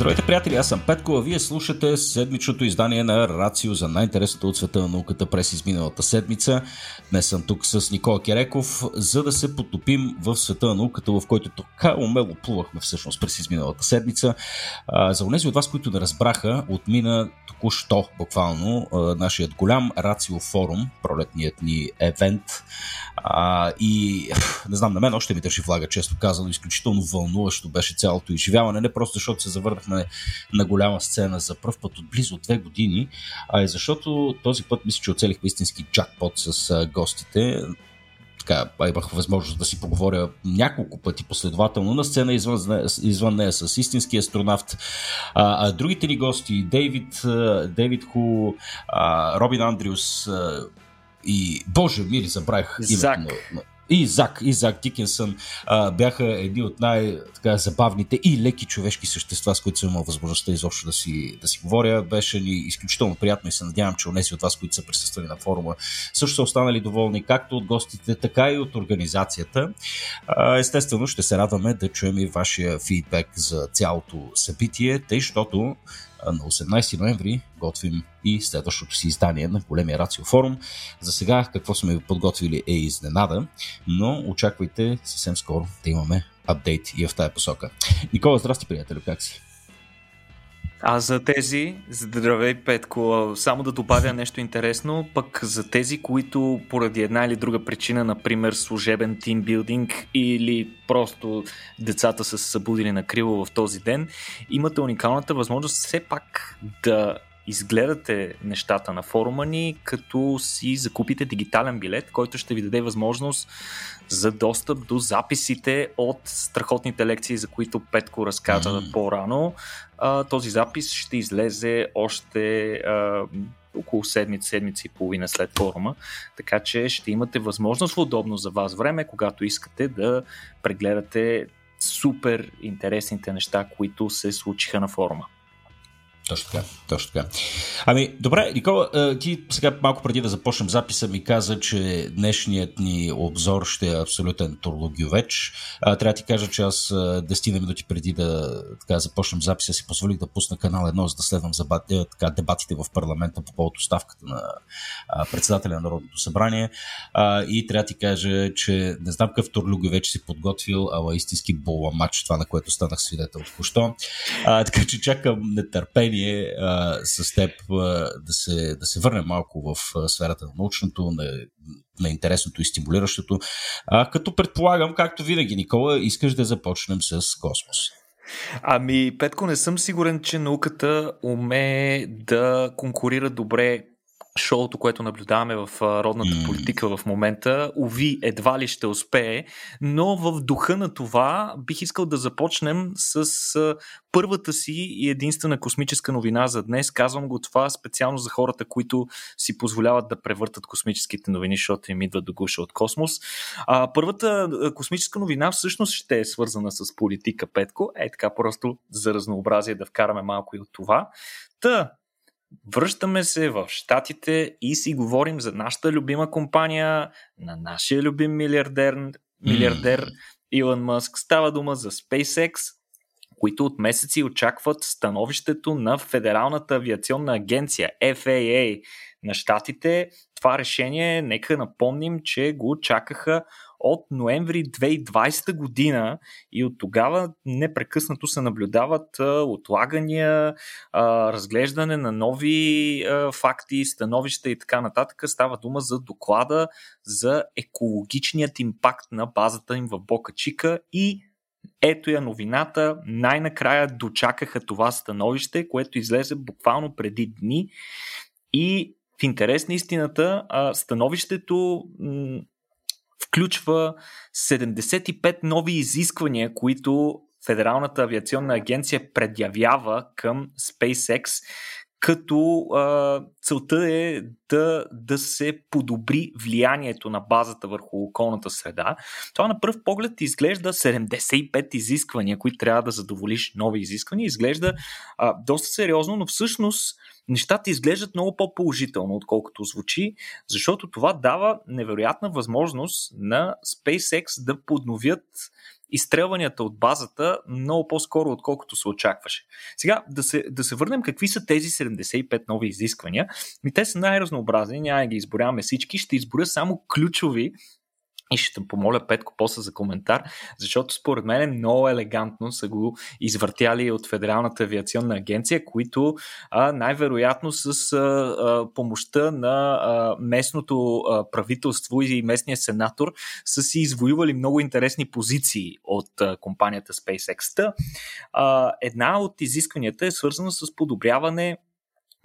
Здравейте, приятели! Аз съм Петко, а вие слушате седмичното издание на Рацио за най-интересното от света на науката през изминалата седмица. Днес съм тук с Никола Кереков, за да се потопим в света на науката, в който така умело плувахме всъщност през изминалата седмица. За тези от вас, които не разбраха, отмина току-що, буквално, нашият голям Рацио форум, пролетният ни евент. И не знам, на мен още ми държи влага, често казано, изключително вълнуващо беше цялото изживяване, не просто защото се завърнахме на голяма сцена за първ път от близо две години, а и защото този път мисля, че оцелихме истински джакпот с гостите така, имах възможност да си поговоря няколко пъти последователно на сцена извън, извън нея с истински астронавт. А, а другите ни гости, Дейвид, Дейвид Ху, а, Робин Андрюс а, и Боже мили, забравих името на, и Зак, и Зак Дикенсън а, бяха едни от най-забавните и леки човешки същества, с които съм имал възможността изобщо да си, да си говоря. Беше ни изключително приятно и се надявам, че онеси от вас, които са присъствали на форума, също са останали доволни както от гостите, така и от организацията. А, естествено, ще се радваме да чуем и вашия фидбек за цялото събитие, тъй, защото на 18 ноември готвим и следващото си издание на големия Рацио форум. За сега какво сме подготвили е изненада, но очаквайте съвсем скоро да имаме апдейт и в тая посока. Никола, здрасти, приятели, как си? А за тези, здравей Петко, само да добавя нещо интересно, пък за тези, които поради една или друга причина, например служебен тимбилдинг или просто децата са се събудили на криво в този ден, имате уникалната възможност все пак да изгледате нещата на форума ни, като си закупите дигитален билет, който ще ви даде възможност за достъп до записите от страхотните лекции, за които Петко разказа mm-hmm. по-рано. А, този запис ще излезе още а, около седмица, седмица и половина след форума, така че ще имате възможност в удобно за вас време, когато искате да прегледате супер интересните неща, които се случиха на форума. Точно така, точно така. Ами, добре, Никола, ти сега малко преди да започнем записа ми каза, че днешният ни обзор ще е абсолютен турлогиовеч. Трябва да ти кажа, че аз 10 минути преди да така, започнем записа си позволих да пусна канал едно, за да следвам за така, дебатите в парламента по повод оставката на председателя на Народното събрание. И трябва да ти кажа, че не знам какъв турлогиовеч си подготвил, ала истински бола матч, това на което станах свидетел току-що. Така че чакам нетърпение желание а, с теб а, да, се, да се върнем малко в а, сферата на научното, на, на интересното и стимулиращото. А, като предполагам, както винаги, Никола, искаш да започнем с космос. Ами, Петко, не съм сигурен, че науката умее да конкурира добре шоуто, което наблюдаваме в родната политика в момента, уви, едва ли ще успее, но в духа на това бих искал да започнем с първата си и единствена космическа новина за днес. Казвам го това специално за хората, които си позволяват да превъртат космическите новини, защото им идва до гуша от космос. А, първата космическа новина всъщност ще е свързана с политика, Петко. Е така просто за разнообразие да вкараме малко и от това. Та, Връщаме се в Штатите и си говорим за нашата любима компания, на нашия любим милиардер, милиардер mm. Илон Мъск. Става дума за SpaceX, които от месеци очакват становището на Федералната авиационна агенция FAA на щатите. Това решение, нека напомним, че го чакаха от ноември 2020 година и от тогава непрекъснато се наблюдават отлагания, разглеждане на нови факти, становища и така нататък. Става дума за доклада за екологичният импакт на базата им в Бока Чика и ето я новината, най-накрая дочакаха това становище, което излезе буквално преди дни и в интерес на истината, становището включва 75 нови изисквания, които Федералната авиационна агенция предявява към SpaceX, като а, целта е да, да се подобри влиянието на базата върху околната среда. Това на пръв поглед изглежда 75 изисквания, които трябва да задоволиш нови изисквания. Изглежда а, доста сериозно, но всъщност нещата изглеждат много по-положително, отколкото звучи, защото това дава невероятна възможност на SpaceX да подновят изстрелванията от базата много по-скоро, отколкото се очакваше. Сега да се, да се върнем какви са тези 75 нови изисквания. Те са най-разнообразни, няма да ги изборяваме всички, ще изборя само ключови и ще помоля Петко после за коментар, защото според мен е много елегантно са го извъртяли от Федералната авиационна агенция, които а, най-вероятно с а, а, помощта на а, местното а, правителство и местния сенатор са си извоювали много интересни позиции от а, компанията SpaceX. А, една от изискванията е свързана с подобряване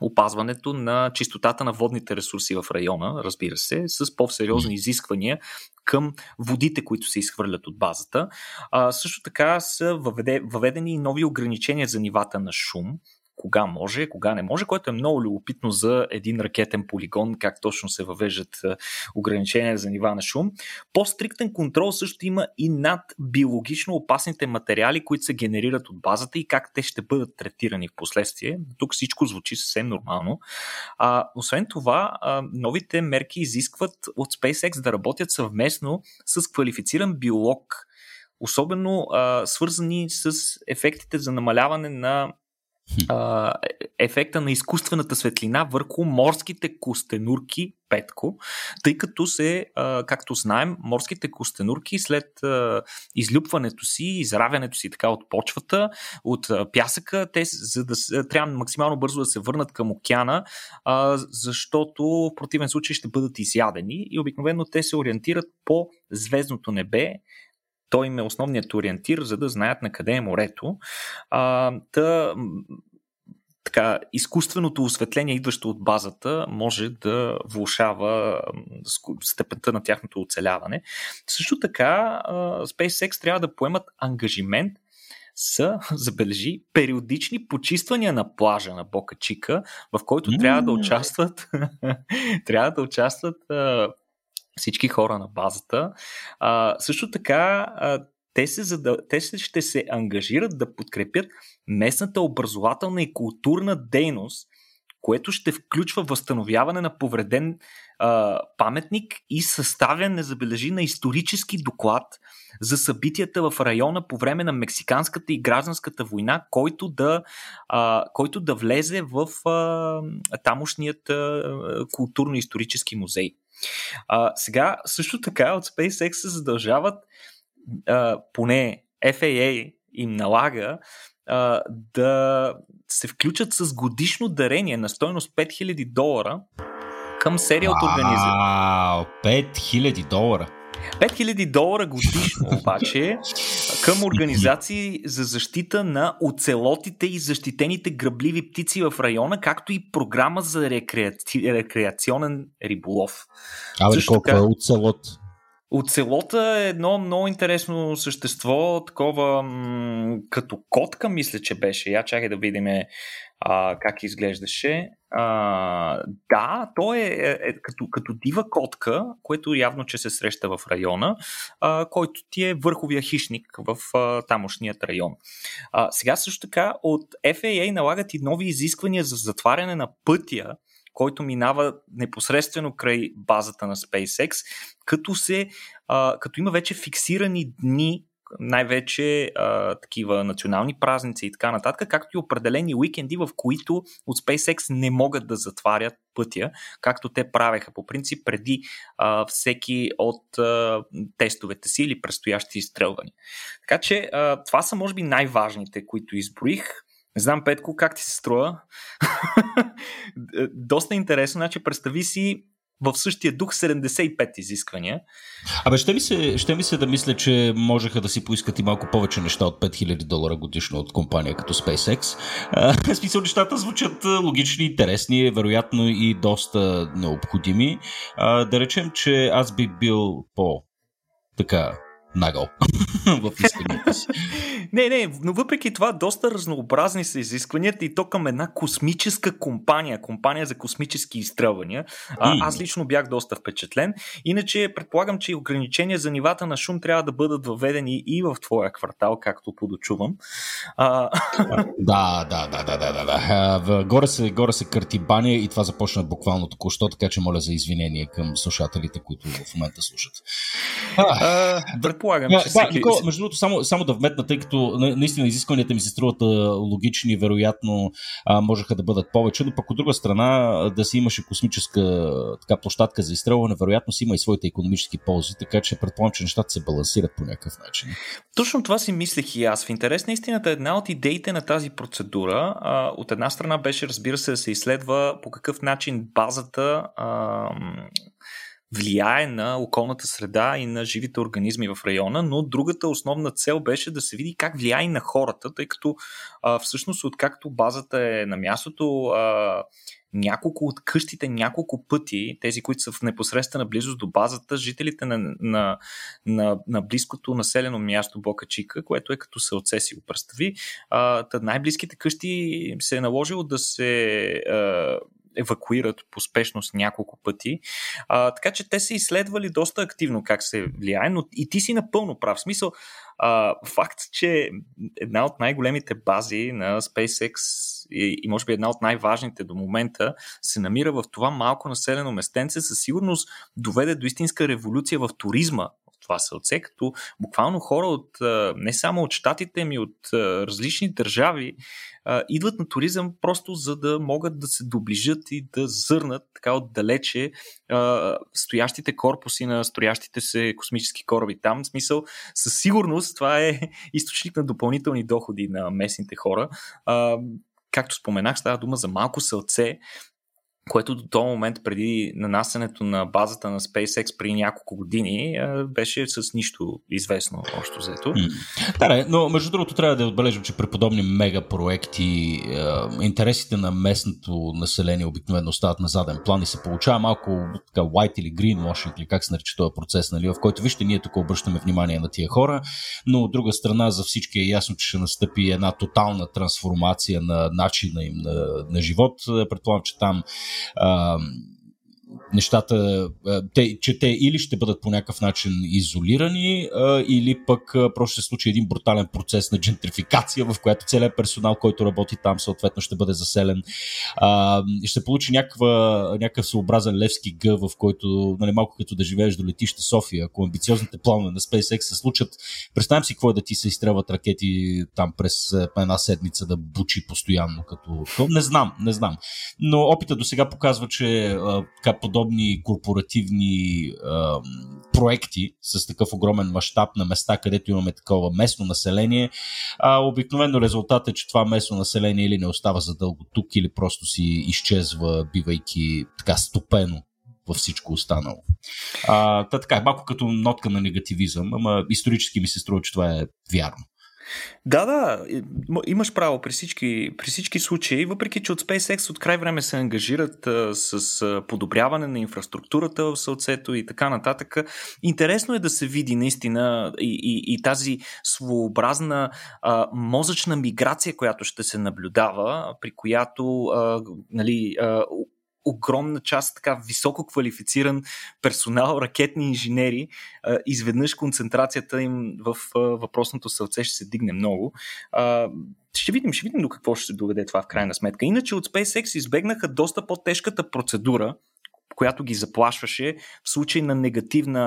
опазването на чистотата на водните ресурси в района, разбира се, с по-сериозни изисквания към водите, които се изхвърлят от базата. А, също така са въведени и нови ограничения за нивата на шум, кога може, кога не може, което е много любопитно за един ракетен полигон, как точно се въвеждат ограничения за нива на шум. По-стриктен контрол също има и над биологично опасните материали, които се генерират от базата и как те ще бъдат третирани в последствие. Тук всичко звучи съвсем нормално. А, освен това, новите мерки изискват от SpaceX да работят съвместно с квалифициран биолог, особено а, свързани с ефектите за намаляване на а, ефекта на изкуствената светлина върху морските костенурки Петко, тъй като се, а, както знаем, морските костенурки след а, излюпването си, изравянето си така от почвата, от а, пясъка, те за да, трябва максимално бързо да се върнат към океана, а, защото в противен случай ще бъдат изядени и обикновено те се ориентират по звездното небе, той им е основният ориентир, за да знаят на къде е морето. А, та, така, изкуственото осветление, идващо от базата, може да влушава степента на тяхното оцеляване. Също така, SpaceX трябва да поемат ангажимент са, забележи, периодични почиствания на плажа на Бока Чика, в който mm. трябва да участват трябва да участват всички хора на базата. А, също така, а, те, се, задъл... те ще се ангажират да подкрепят местната образователна и културна дейност, което ще включва възстановяване на повреден а, паметник и съставяне, забележи, на исторически доклад за събитията в района по време на Мексиканската и гражданската война, който да, а, който да влезе в а, тамошният културно-исторически музей. А, сега също така от SpaceX се задължават а, поне FAA им налага а, да се включат с годишно дарение на стойност 5000 долара към серия от организации. Вау, 5000 долара! 5000 долара годишно обаче към организации за защита на оцелотите и защитените грабливи птици в района, както и програма за рекреаци... рекреационен риболов. Абе, колко така... е оцелот? Оцелота е едно много интересно същество, такова м- като котка, мисля, че беше. Я чакай да видим как изглеждаше. А, да, то е, е, е като, като дива котка, което явно, че се среща в района, а, който ти е върховия хищник в а, тамошният район. А, сега също така от FAA налагат и нови изисквания за затваряне на пътя, който минава непосредствено край базата на SpaceX, като, се, а, като има вече фиксирани дни най-вече а, такива национални празници и така нататък, както и определени уикенди, в които от SpaceX не могат да затварят пътя, както те правеха по принцип преди а, всеки от а, тестовете си или предстоящи изстрелвания. Така че а, това са може би най-важните, които изброих. Не знам, Петко, как ти се струва? Доста интересно. Значи, представи си в същия дух 75 изисквания. Абе, ще ми, се, ще ми се да мисля, че можеха да си поискат и малко повече неща от 5000 долара годишно от компания като SpaceX. А, смисъл, нещата звучат логични, интересни, вероятно и доста необходими. А, да речем, че аз бих бил по така нагъл в исканията си. не, не, но въпреки това доста разнообразни са изискванията и то към една космическа компания, компания за космически изстрелвания. А, аз лично бях доста впечатлен. Иначе предполагам, че ограничения за нивата на шум трябва да бъдат въведени и в твоя квартал, както подочувам. А... да, да, да, да, да, да. да. Горе се, горе се кърти баня и това започна буквално току-що, така че моля за извинение към слушателите, които в момента слушат. А, предполагам, че всеки, да, между другото, само, само да вметна, тъй като наистина изискванията ми се струват логични, вероятно а, можеха да бъдат повече, но пък от друга страна да си имаше космическа така, площадка за изстрелване, вероятно си има и своите економически ползи, така че предполагам, че нещата се балансират по някакъв начин. Точно това си мислех и аз. В интерес на истината, една от идеите на тази процедура, а, от една страна беше, разбира се, да се изследва по какъв начин базата а, влияе на околната среда и на живите организми в района, но другата основна цел беше да се види как влияе на хората, тъй като а, всъщност откакто базата е на мястото, а, няколко от къщите няколко пъти, тези, които са в непосредствена близост до базата, жителите на, на, на, на близкото населено място Бока Чика, което е като селце си го представи, а, най-близките къщи се е наложило да се а, евакуират по спешност няколко пъти. А, така че те са изследвали доста активно как се влияе, но и ти си напълно прав. В смисъл, а, факт, че една от най-големите бази на SpaceX и, и може би една от най-важните до момента се намира в това малко населено местенце, със сигурност доведе до истинска революция в туризма това сълце, като буквално хора от не само от щатите ми, от различни държави идват на туризъм просто за да могат да се доближат и да зърнат така отдалече стоящите корпуси на строящите се космически кораби там. В смисъл, със сигурност това е източник на допълнителни доходи на местните хора както споменах, става дума за малко сълце, което до този момент преди нанасянето на базата на SpaceX при няколко години беше с нищо известно още взето. Да, не, но между другото трябва да отбележим, че при подобни мегапроекти интересите на местното население обикновено остават на заден план и се получава малко така white или greenwashing или как се нарича този процес, нали, в който вижте ние тук обръщаме внимание на тия хора, но от друга страна за всички е ясно, че ще настъпи една тотална трансформация на начина им на, на живот. Предполагам, че там а, нещата, те, че те или ще бъдат по някакъв начин изолирани, или пък просто ще случи един брутален процес на джентрификация, в която целият персонал, който работи там, съответно ще бъде заселен. Ще получи някаква, някакъв съобразен левски гъ, в който нали, малко като да живееш до летище София, ако амбициозните планове на SpaceX се случат, представям си какво е да ти се изстрелват ракети там през една седмица да бучи постоянно. Като... Не знам, не знам. Но опита до сега показва, че а, подобни корпоративни а, проекти с такъв огромен мащаб на места, където имаме такова местно население, а, обикновено резултат е, че това местно население или не остава задълго тук, или просто си изчезва, бивайки така стопено във всичко останало. А, та така, малко като нотка на негативизъм, ама исторически ми се струва, че това е вярно. Да, да, имаш право при всички, при всички случаи, въпреки че от SpaceX от край време се ангажират а, с а, подобряване на инфраструктурата в Сълцето и така нататък. Интересно е да се види наистина и, и, и тази своеобразна а, мозъчна миграция, която ще се наблюдава, при която а, нали, а, огромна част така високо квалифициран персонал, ракетни инженери, изведнъж концентрацията им в въпросното сълце ще се дигне много. Ще видим, ще видим до какво ще се доведе това в крайна сметка. Иначе от SpaceX избегнаха доста по-тежката процедура, която ги заплашваше в случай на, негативна,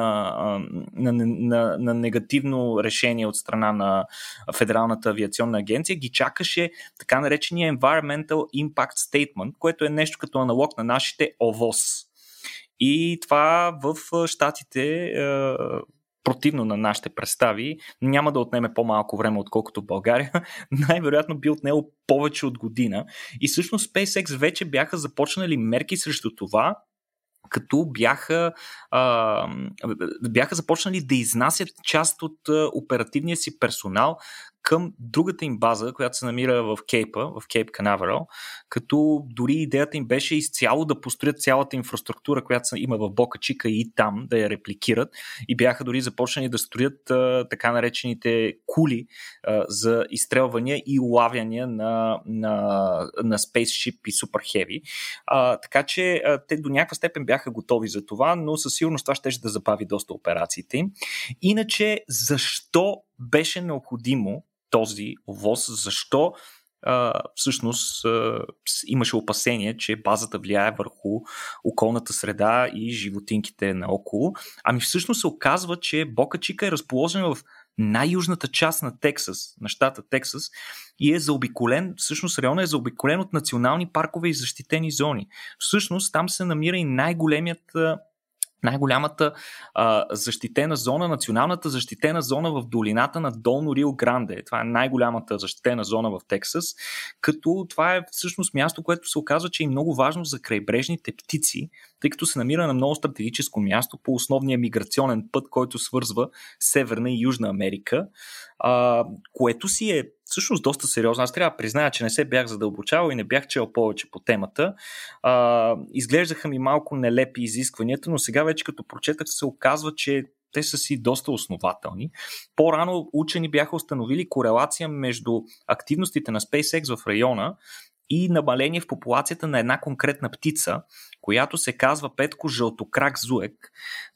на, на, на негативно решение от страна на Федералната авиационна агенция, ги чакаше така наречения Environmental Impact Statement, което е нещо като аналог на нашите ОВОС. И това в Штатите противно на нашите представи, няма да отнеме по-малко време, отколкото България. Най-вероятно би отнело повече от година. И всъщност SpaceX вече бяха започнали мерки срещу това като бяха, а, бяха започнали да изнасят част от оперативния си персонал към другата им база, която се намира в Кейпа, в Кейп Канаверал, като дори идеята им беше изцяло да построят цялата инфраструктура, която има в Бока Чика и там, да я репликират и бяха дори започнали да строят а, така наречените кули а, за изстрелвания и улавяния на, на, на Spaceship и Super Heavy. А, така че а, те до някаква степен бяха готови за това, но със сигурност това ще да забави доста операциите им. Иначе, защо беше необходимо този ОВОз, защо а, всъщност а, имаше опасение, че базата влияе върху околната среда и животинките наоколо. Ами всъщност се оказва, че Бока Чика е разположена в най-южната част на Тексас, на щата Тексас и е заобиколен, всъщност районът е заобиколен от национални паркове и защитени зони. Всъщност там се намира и най-големият най-голямата а, защитена зона, националната защитена зона в долината на Долно Рио Гранде. Това е най-голямата защитена зона в Тексас, като това е всъщност място, което се оказва, че е много важно за крайбрежните птици, тъй като се намира на много стратегическо място по основния миграционен път, който свързва Северна и Южна Америка, а, което си е всъщност доста сериозно. Аз трябва да призная, че не се бях задълбочавал и не бях чел повече по темата. А, изглеждаха ми малко нелепи изискванията, но сега вече като прочетах се оказва, че те са си доста основателни. По-рано учени бяха установили корелация между активностите на SpaceX в района и намаление в популацията на една конкретна птица, която се казва Петко жълтокрак зуек.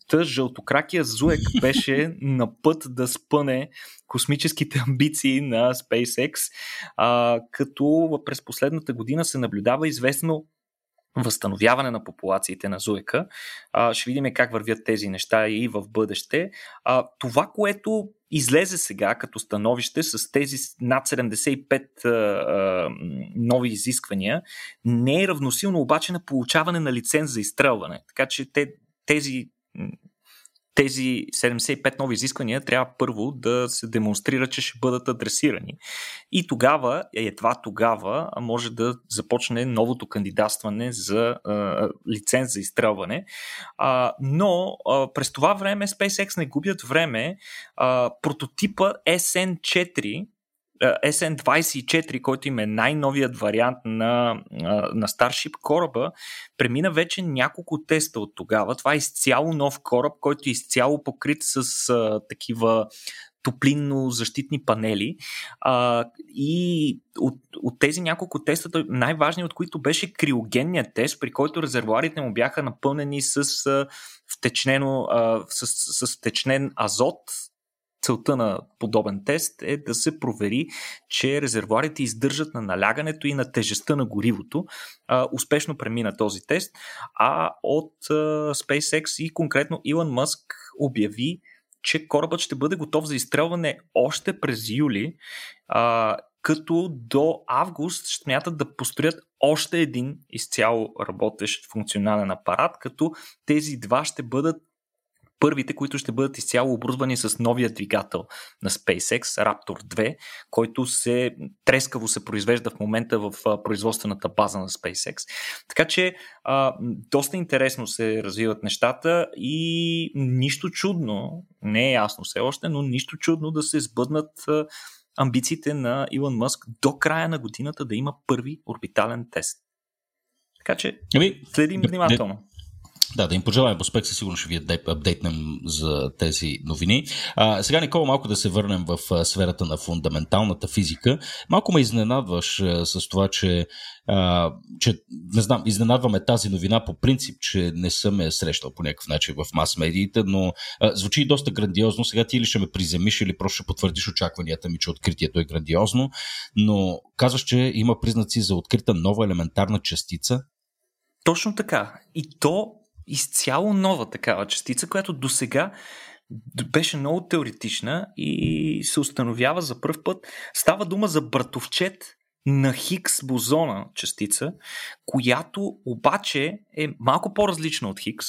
Та жълтокракия зуек беше на път да спъне космическите амбиции на SpaceX, а, като през последната година се наблюдава известно възстановяване на популациите на зуека. А, ще видим как вървят тези неща и в бъдеще. А, това, което излезе сега като становище с тези над 75 а, а, нови изисквания, не е равносилно обаче на получаване на лиценз за изстрелване. Така че те, тези тези 75 нови изисквания трябва първо да се демонстрира, че ще бъдат адресирани. И тогава, едва тогава, може да започне новото кандидатстване за а, лиценз за изстрелване. А, но а, през това време SpaceX не губят време. А, прототипа SN4 SN24, който им е най-новият вариант на, на Starship кораба, премина вече няколко теста от тогава. Това е изцяло нов кораб, който е изцяло покрит с а, такива топлинно защитни панели. А, и от, от тези няколко теста, най-важният от които беше криогенният тест, при който резервуарите му бяха напълнени с а, втечнено, а, с, с втечнен азот, целта на подобен тест е да се провери, че резервуарите издържат на налягането и на тежестта на горивото. А, успешно премина този тест, а от а, SpaceX и конкретно Илон Мъск обяви, че корабът ще бъде готов за изстрелване още през юли, а, като до август ще смятат да построят още един изцяло работещ функционален апарат, като тези два ще бъдат първите, които ще бъдат изцяло оборудвани с новия двигател на SpaceX, Raptor 2, който се трескаво се произвежда в момента в производствената база на SpaceX. Така че а, доста интересно се развиват нещата и нищо чудно, не е ясно все още, но нищо чудно да се сбъднат амбициите на Илон Мъск до края на годината да има първи орбитален тест. Така че ами, следим внимателно. Да, да им пожелаем успех, със сигурно ще ви апдейтнем за тези новини. А, сега, Никола, малко да се върнем в сферата на фундаменталната физика. Малко ме изненадваш а, с това, че, а, че, не знам, изненадваме тази новина по принцип, че не съм я срещал по някакъв начин в мас-медиите, но а, звучи доста грандиозно. Сега ти или ще ме приземиш, или просто ще потвърдиш очакванията ми, че откритието е грандиозно, но казваш, че има признаци за открита нова елементарна частица. Точно така. И то изцяло нова такава частица, която до сега беше много теоретична и се установява за първ път. Става дума за братовчет на Хикс бозона частица, която обаче е малко по-различна от Хикс.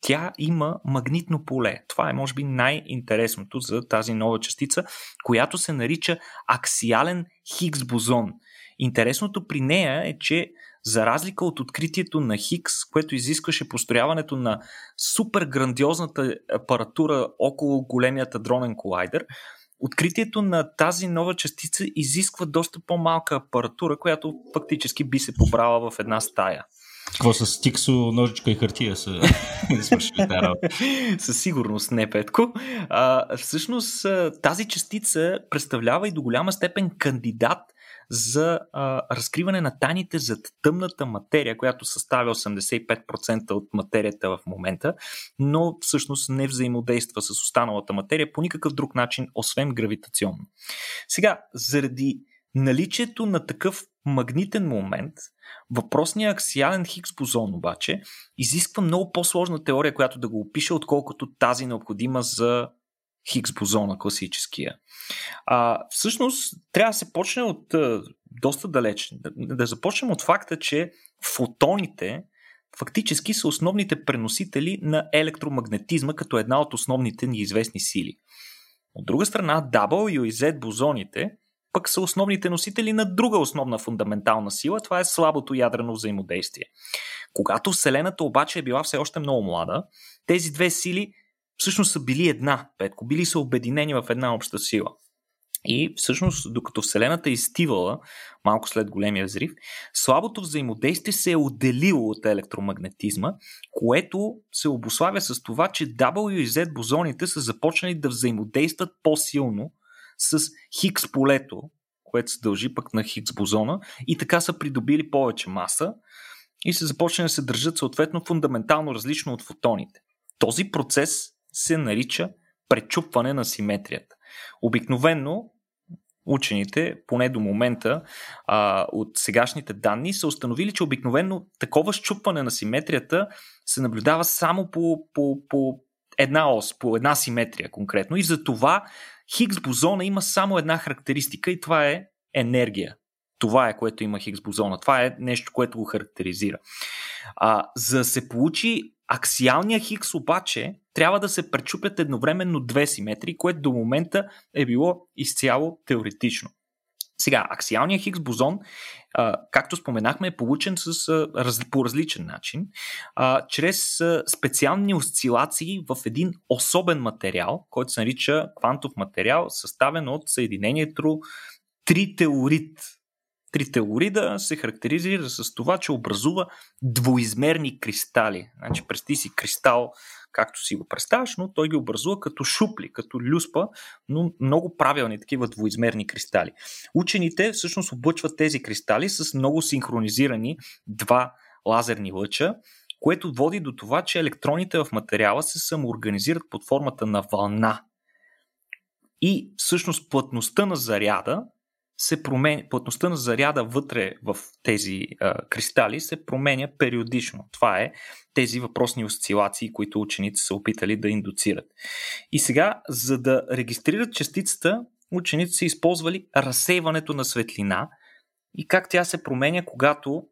Тя има магнитно поле. Това е, може би, най-интересното за тази нова частица, която се нарича аксиален Хигс бозон. Интересното при нея е, че за разлика от откритието на Хикс, което изискваше построяването на супер грандиозната апаратура около големият адронен колайдер, откритието на тази нова частица изисква доста по-малка апаратура, която фактически би се побрала в една стая. Какво с стиксо, ножичка и хартия са свършили Със сигурност не, Петко. А, всъщност тази частица представлява и до голяма степен кандидат за а, разкриване на тайните зад тъмната материя, която съставя 85% от материята в момента, но всъщност не взаимодейства с останалата материя по никакъв друг начин, освен гравитационно. Сега, заради наличието на такъв магнитен момент, въпросният аксиален Хигс бозон обаче изисква много по-сложна теория, която да го опише, отколкото тази необходима за Хигс бозона, класическия. А, всъщност, трябва да се почне от доста далеч. Да, да започнем от факта, че фотоните фактически са основните преносители на електромагнетизма като една от основните ни известни сили. От друга страна, W и Z бозоните пък са основните носители на друга основна фундаментална сила, това е слабото ядрено взаимодействие. Когато Вселената обаче е била все още много млада, тези две сили всъщност са били една, Петко, били са обединени в една обща сила. И всъщност, докато Вселената е изтивала малко след големия взрив, слабото взаимодействие се е отделило от електромагнетизма, което се обославя с това, че W и Z бозоните са започнали да взаимодействат по-силно с Хикс полето, което се дължи пък на Хикс бозона и така са придобили повече маса и се започнали да се държат съответно фундаментално различно от фотоните. Този процес се нарича пречупване на симетрията. Обикновенно учените, поне до момента, а, от сегашните данни, са установили, че обикновено такова щупване на симетрията се наблюдава само по, по, по една ос, по една симетрия конкретно. И за това Хигс бозона има само една характеристика и това е енергия. Това е което има Хигс бозона. Това е нещо, което го характеризира. А, за да се получи аксиалния Хигс обаче, трябва да се пречупят едновременно две симетрии, което до момента е било изцяло теоретично. Сега, аксиалният Хигс бозон, както споменахме, е получен с, по различен начин, чрез специални осцилации в един особен материал, който се нарича квантов материал, съставен от съединението трителорид. Трителорида се характеризира с това, че образува двоизмерни кристали. Значи, представи си кристал, както си го представяш, но той ги образува като шупли, като люспа, но много правилни такива двоизмерни кристали. Учените всъщност облъчват тези кристали с много синхронизирани два лазерни лъча, което води до това, че електроните в материала се самоорганизират под формата на вълна. И всъщност плътността на заряда се променя, плътността на заряда вътре в тези а, кристали се променя периодично. Това е тези въпросни осцилации, които учените са опитали да индуцират. И сега, за да регистрират частицата, учените са използвали разсейването на светлина и как тя се променя, когато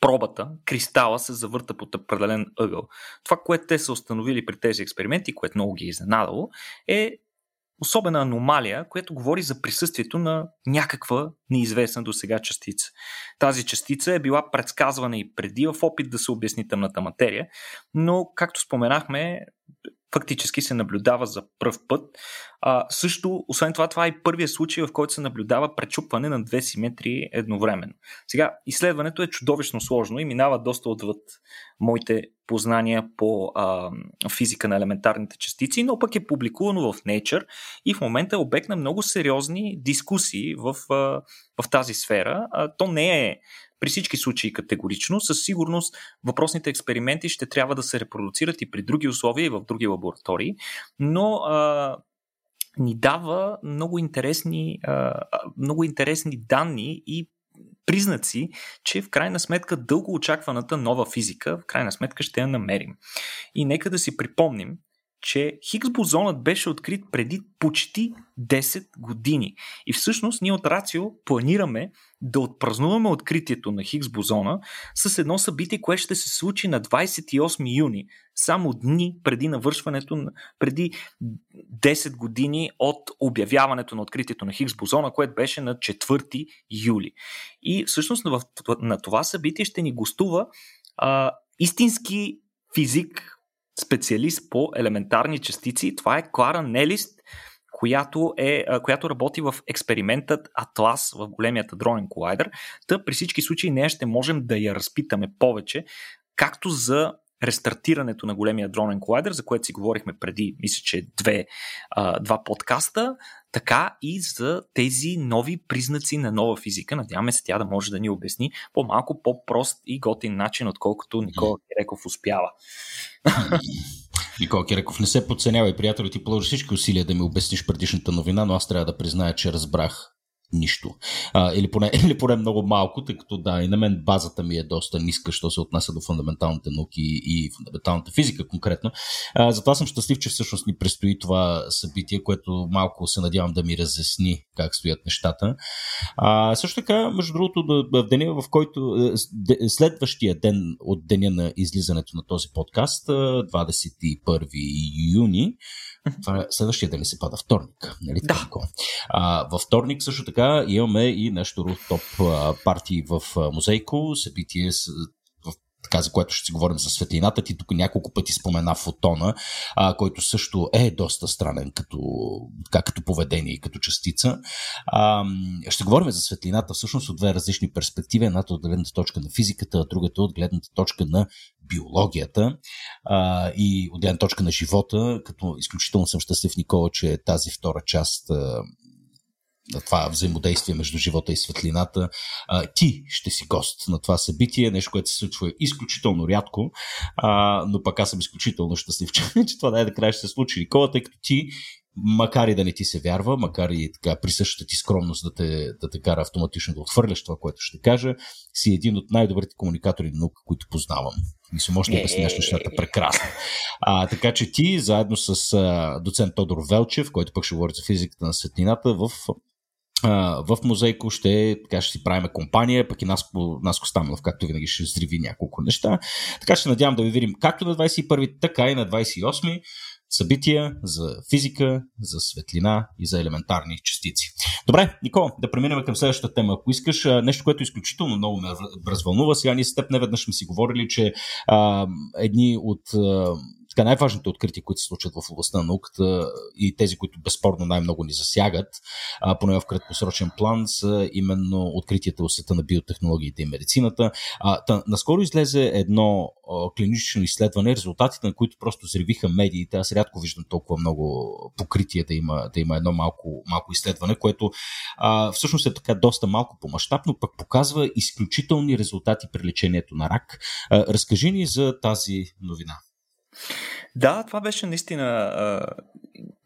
пробата, кристала се завърта под определен ъгъл. Това, което те са установили при тези експерименти, което много ги е изненадало, е особена аномалия, която говори за присъствието на някаква неизвестна до сега частица. Тази частица е била предсказвана и преди в опит да се обясни тъмната материя, но, както споменахме, фактически се наблюдава за пръв път. А, също, освен това, това е и първият случай, в който се наблюдава пречупване на две симетрии едновременно. Сега, изследването е чудовищно сложно и минава доста отвъд моите познания по а, физика на елементарните частици, но пък е публикувано в Nature и в момента е обект на много сериозни дискусии в, а, в тази сфера. А, то не е при всички случаи категорично. Със сигурност въпросните експерименти ще трябва да се репродуцират и при други условия и в други лаборатории, но а, ни дава много интересни, а, много интересни данни и признаци, че в крайна сметка дълго очакваната нова физика, в крайна сметка ще я намерим. И нека да си припомним, че Хигс бозонът беше открит преди почти 10 години. И всъщност ние от Рацио планираме да отпразнуваме откритието на Хигс бозона с едно събитие, което ще се случи на 28 юни, само дни преди навършването, преди 10 години от обявяването на откритието на Хигс бозона, което беше на 4 юли. И всъщност на това събитие ще ни гостува а, истински физик, специалист по елементарни частици. Това е Клара Нелист, която, е, която работи в експериментът Атлас в големият адронен колайдер. Та при всички случаи нея ще можем да я разпитаме повече, както за рестартирането на големия дронен колайдер, за което си говорихме преди, мисля, че две, а, два подкаста, така и за тези нови признаци на нова физика. Надяваме се тя да може да ни обясни по малко по-прост и готин начин, отколкото Никола Киреков успява. Никола Киреков не се подценява и приятел ти положи всички усилия да ми обясниш предишната новина, но аз трябва да призная, че разбрах нищо. А, или, поне, или поне много малко, тъй като да, и на мен базата ми е доста ниска, що се отнася до фундаменталните науки и фундаменталната физика конкретно. А, затова съм щастлив, че всъщност ни предстои това събитие, което малко се надявам да ми разясни как стоят нещата. А, също така, между другото, в деня, в който е, следващия ден от деня на излизането на този подкаст, 21 юни, това е следващия ден ли се пада? Вторник. Нали? Да. А, във вторник също така имаме и нещо топ партии в Музейко, събитие с така, за което ще си говорим за светлината. Ти тук няколко пъти спомена фотона, а, който също е доста странен като, така, като поведение и като частица. А, ще говорим за светлината всъщност от две различни перспективи. Едната от гледната точка на физиката, а другата от гледната точка на биологията а, и от гледна точка на живота, като изключително съм щастлив, Никола, че тази втора част а, това взаимодействие между живота и светлината. А, ти ще си гост на това събитие, нещо, което се случва изключително рядко, а, но пък аз съм изключително щастлив, че, че това най-накрая ще се случи. Никола, тъй като ти макар и да не ти се вярва, макар и така присъщата ти скромност да те, да те кара автоматично да отхвърляш това, което ще кажа, си един от най-добрите комуникатори на наука, които познавам. И си можеш да обясняваш нещата прекрасно. А, така че ти, заедно с а, доцент Тодор Велчев, който пък ще говори за физиката на светлината, в в музейко ще, така ще си правим компания, пък и Наско, Наско Стамлов, както винаги ще зриви няколко неща. Така ще надявам да ви видим както на 21, така и на 28 събития за физика, за светлина и за елементарни частици. Добре, Нико, да преминем към следващата тема, ако искаш. Нещо, което изключително много ме развълнува. Сега ние с теб неведнъж сме си говорили, че а, едни от а, така най-важните открития, които се случват в областта на науката и тези, които безспорно най-много ни засягат, а, поне в краткосрочен план, са именно откритията в света на биотехнологиите и медицината. А, та, наскоро излезе едно а, клинично изследване, резултатите на които просто зревиха медиите. Аз рядко виждам толкова много покритие да има, да има едно малко, малко изследване, което а, всъщност е така доста малко по мащаб, но пък показва изключителни резултати при лечението на рак. А, разкажи ни за тази новина. Да, това беше наистина а,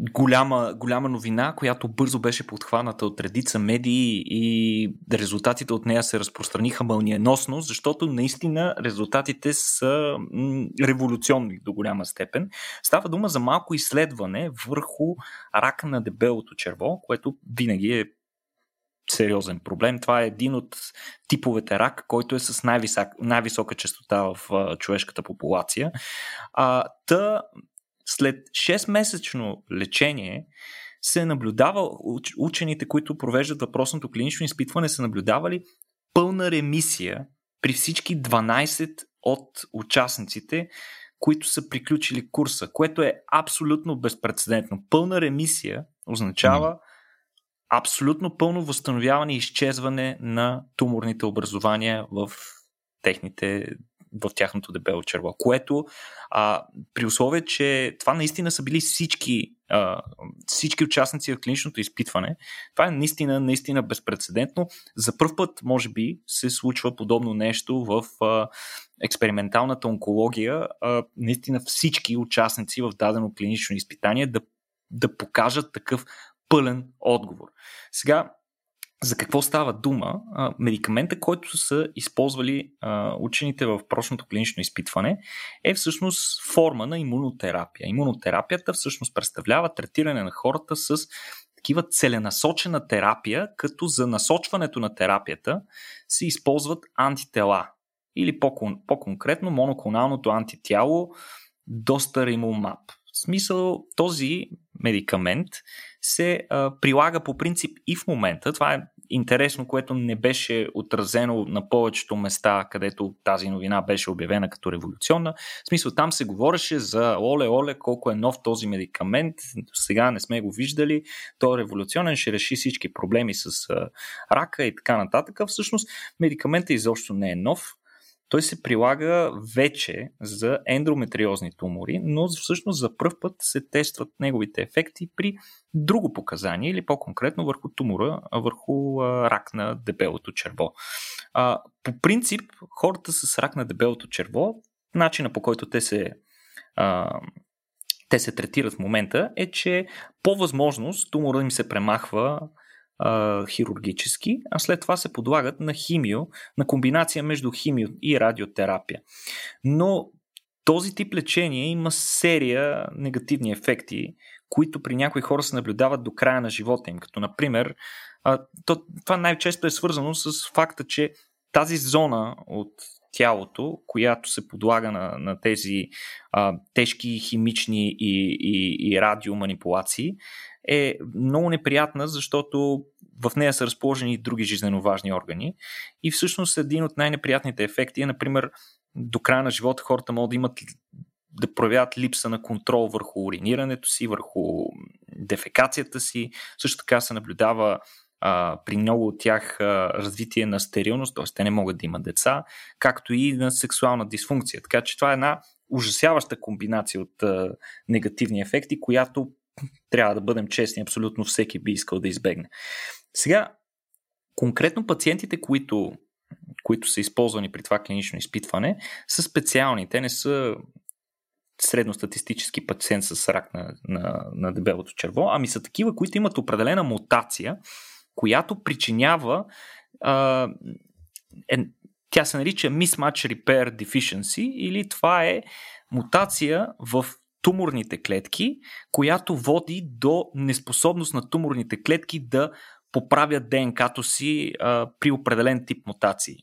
голяма, голяма новина, която бързо беше подхваната от редица медии и резултатите от нея се разпространиха мълниеносно, защото наистина резултатите са м, революционни до голяма степен. Става дума за малко изследване върху рака на дебелото черво, което винаги е сериозен проблем. Това е един от типовете рак, който е с най-висока, най-висока частота в а, човешката популация. А, та, след 6-месечно лечение се наблюдава, учените, които провеждат въпросното клинично изпитване, са наблюдавали пълна ремисия при всички 12 от участниците, които са приключили курса, което е абсолютно безпредседентно. Пълна ремисия означава абсолютно пълно възстановяване и изчезване на туморните образования в техните в тяхното дебело черво, което а, при условие, че това наистина са били всички, а, всички участници в клиничното изпитване, това е наистина, наистина безпредседентно. За първ път, може би, се случва подобно нещо в а, експерименталната онкология. А, наистина всички участници в дадено клинично изпитание да да покажат такъв пълен отговор. Сега, за какво става дума? Медикамента, който са използвали учените в прочното клинично изпитване, е всъщност форма на имунотерапия. Имунотерапията всъщност представлява третиране на хората с такива целенасочена терапия, като за насочването на терапията се използват антитела. Или по-конкретно моноклоналното антитяло Достаримумаб. В смисъл, този медикамент се а, прилага по принцип и в момента. Това е интересно, което не беше отразено на повечето места, където тази новина беше обявена като революционна. В смисъл, там се говореше за оле, оле, колко е нов този медикамент. Сега не сме го виждали. Той е революционен, ще реши всички проблеми с а, рака и така нататък. Всъщност, медикаментът изобщо не е нов той се прилага вече за ендометриозни тумори, но всъщност за първ път се тестват неговите ефекти при друго показание или по-конкретно върху тумора, върху рак на дебелото черво. По принцип, хората с рак на дебелото черво, начина по който те се те се третират в момента е, че по възможност тумора им се премахва а, хирургически, а след това се подлагат на химио, на комбинация между химио и радиотерапия. Но този тип лечение има серия негативни ефекти, които при някои хора се наблюдават до края на живота им. Като, например, то, това най-често е свързано с факта, че тази зона от тялото, която се подлага на, на тези а, тежки химични и, и, и радиоманипулации, е много неприятна, защото в нея са разположени и други жизненно важни органи. И всъщност един от най-неприятните ефекти е, например, до края на живота хората могат да имат да проявяват липса на контрол върху уринирането си, върху дефекацията си. Също така се наблюдава а, при много от тях а, развитие на стерилност, т.е. те не могат да имат деца, както и на сексуална дисфункция. Така че това е една ужасяваща комбинация от а, негативни ефекти, която трябва да бъдем честни, абсолютно всеки би искал да избегне. Сега, конкретно пациентите, които, които са използвани при това клинично изпитване, са специални. Те не са средностатистически пациент с рак на, на, на дебелото черво, ами са такива, които имат определена мутация, която причинява а, е, тя се нарича Mismatch Repair Deficiency или това е мутация в туморните клетки, която води до неспособност на туморните клетки да поправят ДНК-то си а, при определен тип мутации.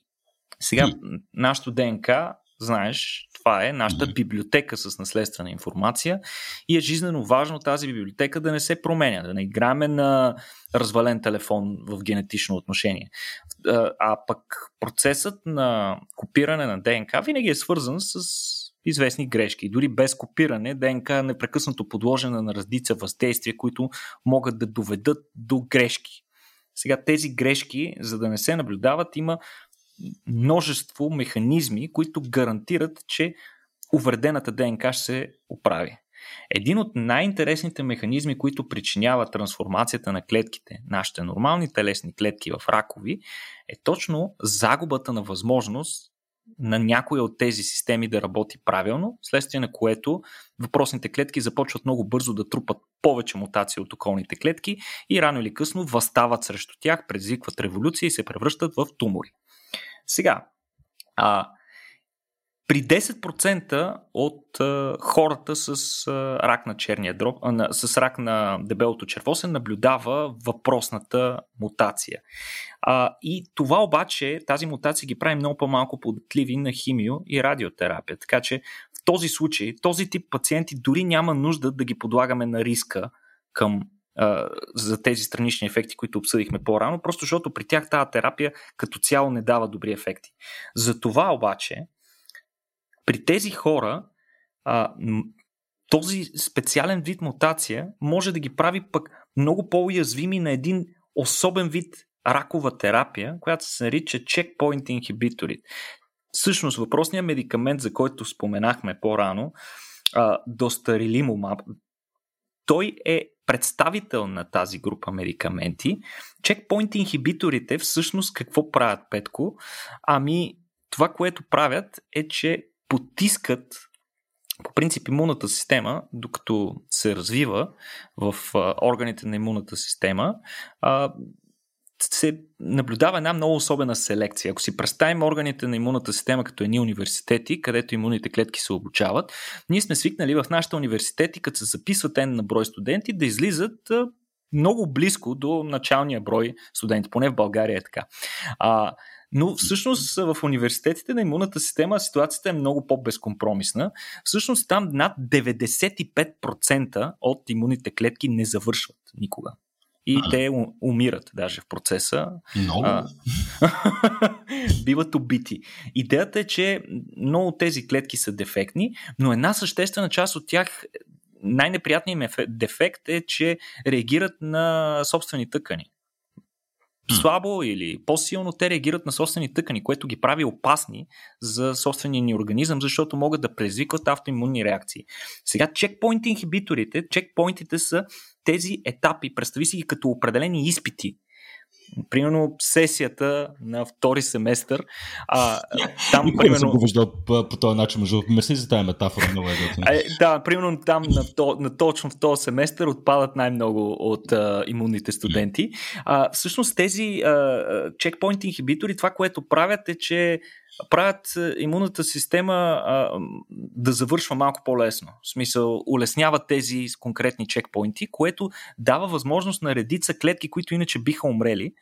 Сега, нашото ДНК знаеш, това е нашата библиотека с наследствена информация и е жизненно важно тази библиотека да не се променя, да не играме на развален телефон в генетично отношение. А пък процесът на копиране на ДНК винаги е свързан с известни грешки. Дори без копиране, ДНК е непрекъснато подложена на раздица въздействия, които могат да доведат до грешки. Сега тези грешки, за да не се наблюдават, има множество механизми, които гарантират, че увредената ДНК ще се оправи. Един от най-интересните механизми, които причиняват трансформацията на клетките, нашите нормални телесни клетки в ракови, е точно загубата на възможност на някоя от тези системи да работи правилно, следствие на което въпросните клетки започват много бързо да трупат повече мутации от околните клетки и рано или късно възстават срещу тях, предизвикват революция и се превръщат в тумори. Сега, а, при 10% от а, хората с а, рак на черния дроб, а, с рак на дебелото черво се наблюдава въпросната мутация. А, и това обаче, тази мутация ги прави много по-малко податливи на химио и радиотерапия. Така че в този случай, този тип пациенти дори няма нужда да ги подлагаме на риска към за тези странични ефекти, които обсъдихме по-рано, просто защото при тях тази терапия като цяло не дава добри ефекти. За това обаче, при тези хора, а, този специален вид мутация може да ги прави пък много по-уязвими на един особен вид ракова терапия, която се нарича checkpoint inhibitor. Всъщност, въпросният медикамент, за който споменахме по-рано, достарилимумаб, той е представител на тази група медикаменти. Чекпоинт инхибиторите всъщност какво правят, Петко? Ами това, което правят е, че потискат по принцип имунната система, докато се развива в органите на имунната система, се наблюдава една много особена селекция. Ако си представим органите на имунната система като едни университети, където имунните клетки се обучават, ние сме свикнали в нашите университети, като се записват N на брой студенти, да излизат много близко до началния брой студенти. Поне в България е така. А, но всъщност в университетите на имунната система ситуацията е много по-безкомпромисна. Всъщност там над 95% от имунните клетки не завършват никога и а. те умират даже в процеса. Много. А, биват убити. Идеята е, че много от тези клетки са дефектни, но една съществена част от тях най-неприятният им дефект е, че реагират на собствени тъкани слабо или по-силно те реагират на собствени тъкани, което ги прави опасни за собствения ни организъм, защото могат да предизвикват автоимунни реакции. Сега чекпоинт инхибиторите, чекпоинтите са тези етапи, представи си ги като определени изпити Примерно сесията на втори семестър. А, там, Никой примерно... не съм го виждал по, по този начин. Между... Мерси за тази метафора. Много е, е Да, примерно там на, то, на точно в този семестър отпадат най-много от а, имунните студенти. А, всъщност тези чекпоинт инхибитори, това, което правят е, че правят имунната система а, да завършва малко по-лесно. В смисъл, улесняват тези конкретни чекпоинти, което дава възможност на редица клетки, които иначе биха умрели,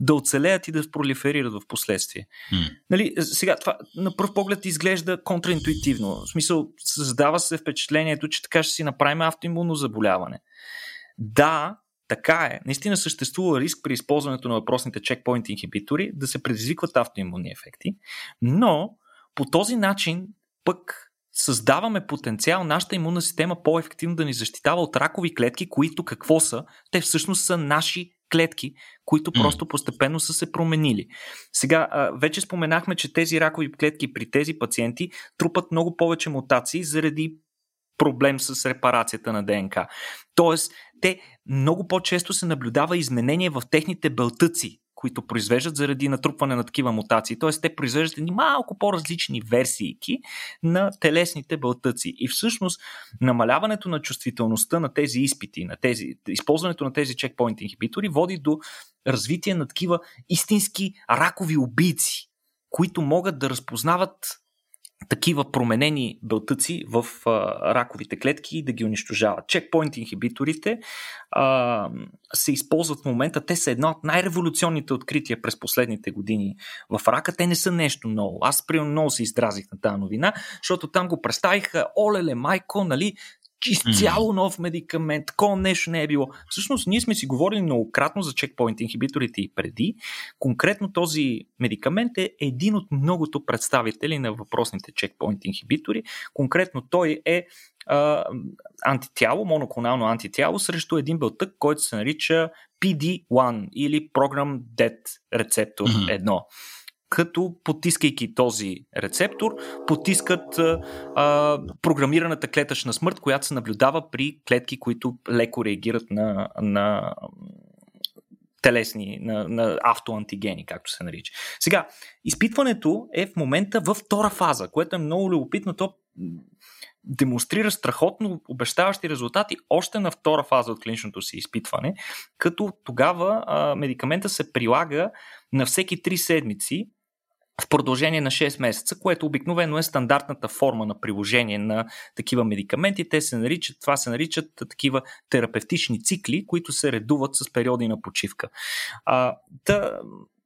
да оцелеят и да пролиферират в последствие. Mm. Нали, сега, това на пръв поглед изглежда контраинтуитивно. В смисъл, създава се впечатлението, че така ще си направим автоимунно заболяване. Да, така е. Наистина съществува риск при използването на въпросните чекпоинт инхибитори да се предизвикват автоимунни ефекти, но по този начин пък създаваме потенциал нашата имунна система по-ефективно да ни защитава от ракови клетки, които какво са? Те всъщност са наши клетки, които просто постепенно са се променили. Сега, вече споменахме, че тези ракови клетки при тези пациенти трупат много повече мутации заради проблем с репарацията на ДНК. Тоест, те много по-често се наблюдава изменение в техните белтъци, които произвеждат заради натрупване на такива мутации. Тоест, те произвеждат едни малко по-различни версии на телесните бълтъци. И всъщност, намаляването на чувствителността на тези изпити, на тези, използването на тези чекпоинт инхибитори води до развитие на такива истински ракови убийци, които могат да разпознават такива променени белтъци в а, раковите клетки и да ги унищожават. Чекпоинт инхибиторите а, се използват в момента. Те са една от най-революционните открития през последните години в рака. Те не са нещо ново. Аз, примерно, много се издразих на тази новина, защото там го представиха, олеле, майко, нали, изцяло нов медикамент, такова нещо не е било. Всъщност, ние сме си говорили многократно за чекпоинт инхибиторите и преди. Конкретно този медикамент е един от многото представители на въпросните чекпоинт инхибитори. Конкретно той е а, антитяло, моноклонално антитяло срещу един белтък, който се нарича PD1 или Program Dead рецептор 1 като потискайки този рецептор, потискат а, програмираната клетъчна смърт, която се наблюдава при клетки, които леко реагират на, на телесни, на, на автоантигени, както се нарича. Сега, изпитването е в момента във втора фаза, което е много любопитно. То демонстрира страхотно обещаващи резултати още на втора фаза от клиничното си изпитване, като тогава а, медикамента се прилага на всеки 3 седмици в продължение на 6 месеца, което обикновено е стандартната форма на приложение на такива медикаменти. Те се наричат, това се наричат такива терапевтични цикли, които се редуват с периоди на почивка. А, да,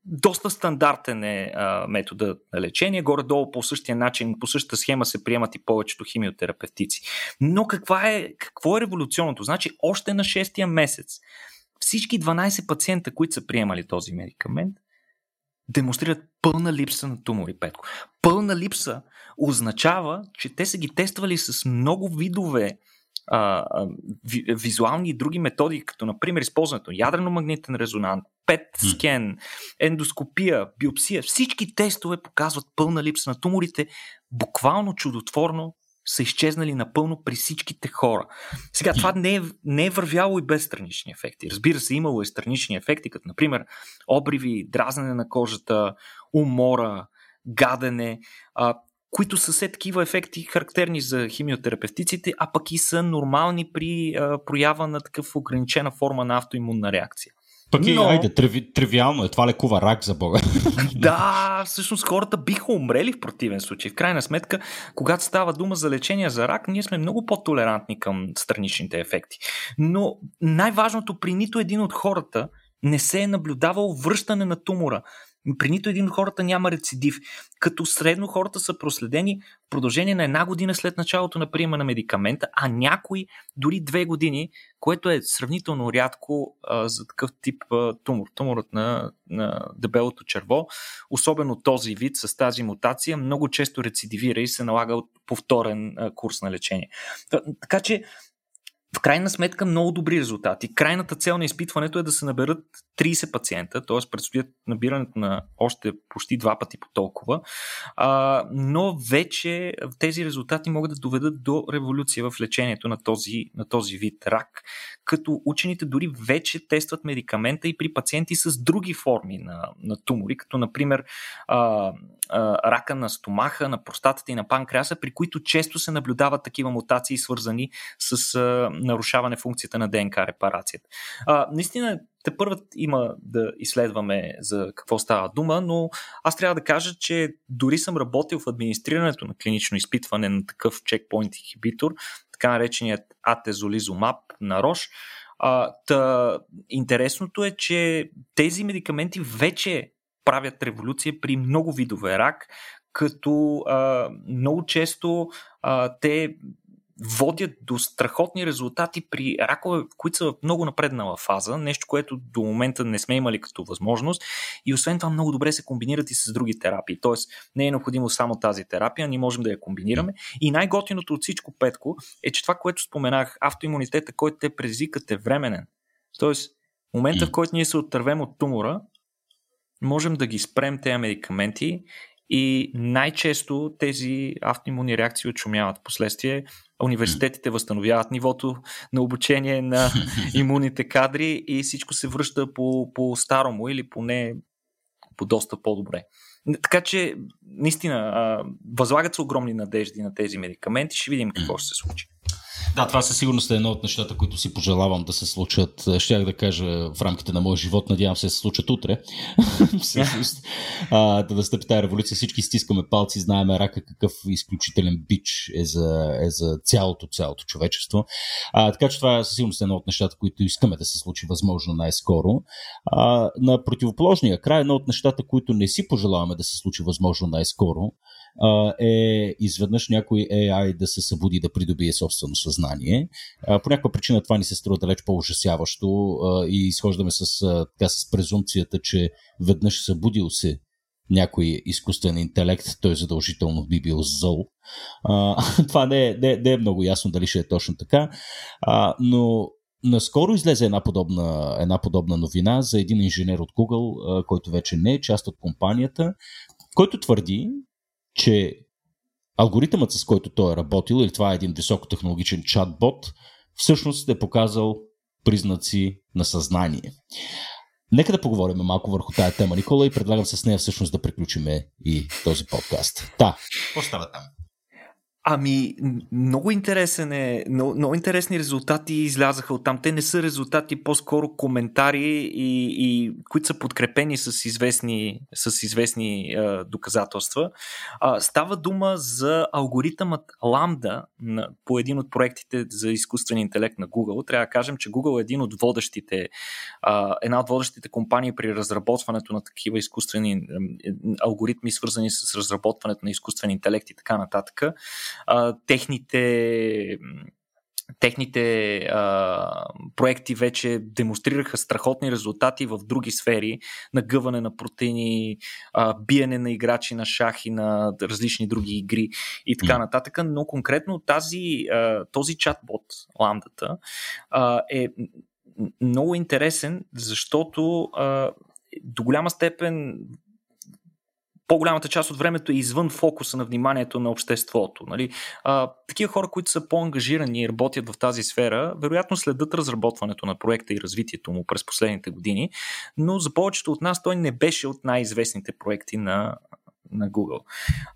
доста стандартен е а, метода на лечение. Горе-долу по същия начин, по същата схема се приемат и повечето химиотерапевтици. Но каква е, какво е революционното? Значи, още на 6 месец всички 12 пациента, които са приемали този медикамент, демонстрират пълна липса на тумори, Петко. Пълна липса означава, че те са ги тествали с много видове а, а, ви, визуални и други методи, като например използването на ядрено-магнитен резонанс, пет скен, ендоскопия, биопсия. Всички тестове показват пълна липса на туморите. Буквално чудотворно са изчезнали напълно при всичките хора. Сега, това не е, не е вървяло и без странични ефекти. Разбира се, имало и странични ефекти, като например обриви, дразнене на кожата, умора, гадене, а, които са все такива ефекти характерни за химиотерапевтиците, а пък и са нормални при а, проява на такъв ограничена форма на автоимунна реакция. Пък и, Но... айде, треви, тривиално е, това лекува рак за Бога. Да, всъщност хората биха умрели в противен случай. В крайна сметка, когато става дума за лечение за рак, ние сме много по-толерантни към страничните ефекти. Но най-важното при нито един от хората не се е наблюдавал връщане на тумора. При нито един от хората няма рецидив. Като средно хората са проследени в продължение на една година след началото на приема на медикамента, а някои дори две години, което е сравнително рядко а, за такъв тип а, тумор. Туморът на, на дебелото черво, особено този вид с тази мутация, много често рецидивира и се налага от повторен а, курс на лечение. Така че в крайна сметка много добри резултати. Крайната цел на изпитването е да се наберат 30 пациента, т.е. предстоят набирането на още почти два пъти по толкова, а, но вече тези резултати могат да доведат до революция в лечението на този, на този вид рак, като учените дори вече тестват медикамента и при пациенти с други форми на, на тумори, като например а, а, рака на стомаха, на простатата и на панкреаса, при които често се наблюдават такива мутации, свързани с а, нарушаване функцията на ДНК репарацията. А, наистина, те първат има да изследваме за какво става дума, но аз трябва да кажа, че дори съм работил в администрирането на клинично изпитване на такъв чекпоинт инхибитор, така нареченият атезолизумаб на Рош. А, та, интересното е, че тези медикаменти вече правят революция при много видове рак, като а, много често а, те водят до страхотни резултати при ракове, които са в много напреднала фаза, нещо, което до момента не сме имали като възможност и освен това много добре се комбинират и с други терапии. Тоест не е необходимо само тази терапия, ние можем да я комбинираме. И най-готиното от всичко, Петко, е, че това, което споменах, автоимунитета, който те предизвикат е временен. Тоест, момента, в който ние се отървем от тумора, можем да ги спрем тези медикаменти и най-често тези автоимунни реакции отшумяват. Последствие университетите възстановяват нивото на обучение на имунните кадри и всичко се връща по, по старому или поне по доста по-добре. Така че, наистина, възлагат се огромни надежди на тези медикаменти. Ще видим какво ще се случи. Да, това със сигурност е едно от нещата, които си пожелавам да се случат. Щях да кажа в рамките на моя живот, надявам се да се случат утре. а, да настъпи тази революция. Всички стискаме палци, знаем рака какъв изключителен бич е за, е за цялото, цялото човечество. А, така че това е със сигурност едно от нещата, които искаме да се случи възможно най-скоро. А, на противоположния край, едно от нещата, които не си пожелаваме да се случи възможно най-скоро, е изведнъж някой AI да се събуди да придобие собствено съзнание. По някаква причина това ни се струва далеч по-ужасяващо и изхождаме с, така, с презумцията, че веднъж събудил се някой изкуствен интелект, той задължително би бил зъл. А, това не е, не, не е много ясно дали ще е точно така, а, но наскоро излезе една подобна, една подобна новина за един инженер от Google, а, който вече не е част от компанията, който твърди, че алгоритъмът, с който той е работил, или това е един високотехнологичен чатбот, всъщност е показал признаци на съзнание. Нека да поговорим малко върху тая тема, Никола, и предлагам с нея всъщност да приключиме и този подкаст. Та, какво става там? Ами, много интересен е, много, много интересни резултати излязаха от там. Те не са резултати, по-скоро коментари, и, и, които са подкрепени с известни, с известни е, доказателства. А, става дума за алгоритъмът Lambda на, по един от проектите за изкуствен интелект на Google. Трябва да кажем, че Google е един от водещите, е, една от водещите компании при разработването на такива изкуствени алгоритми, свързани с разработването на изкуствен интелект и така нататък а, техните техните а, проекти вече демонстрираха страхотни резултати в други сфери, нагъване на протеини, а, биене на играчи на шах и на различни други игри и така нататък, но конкретно тази, а, този чатбот, ламдата, а, е много интересен, защото а, до голяма степен по-голямата част от времето е извън фокуса на вниманието на обществото. Нали? А, такива хора, които са по-ангажирани и работят в тази сфера, вероятно следят разработването на проекта и развитието му през последните години, но за повечето от нас той не беше от най-известните проекти на, на Google.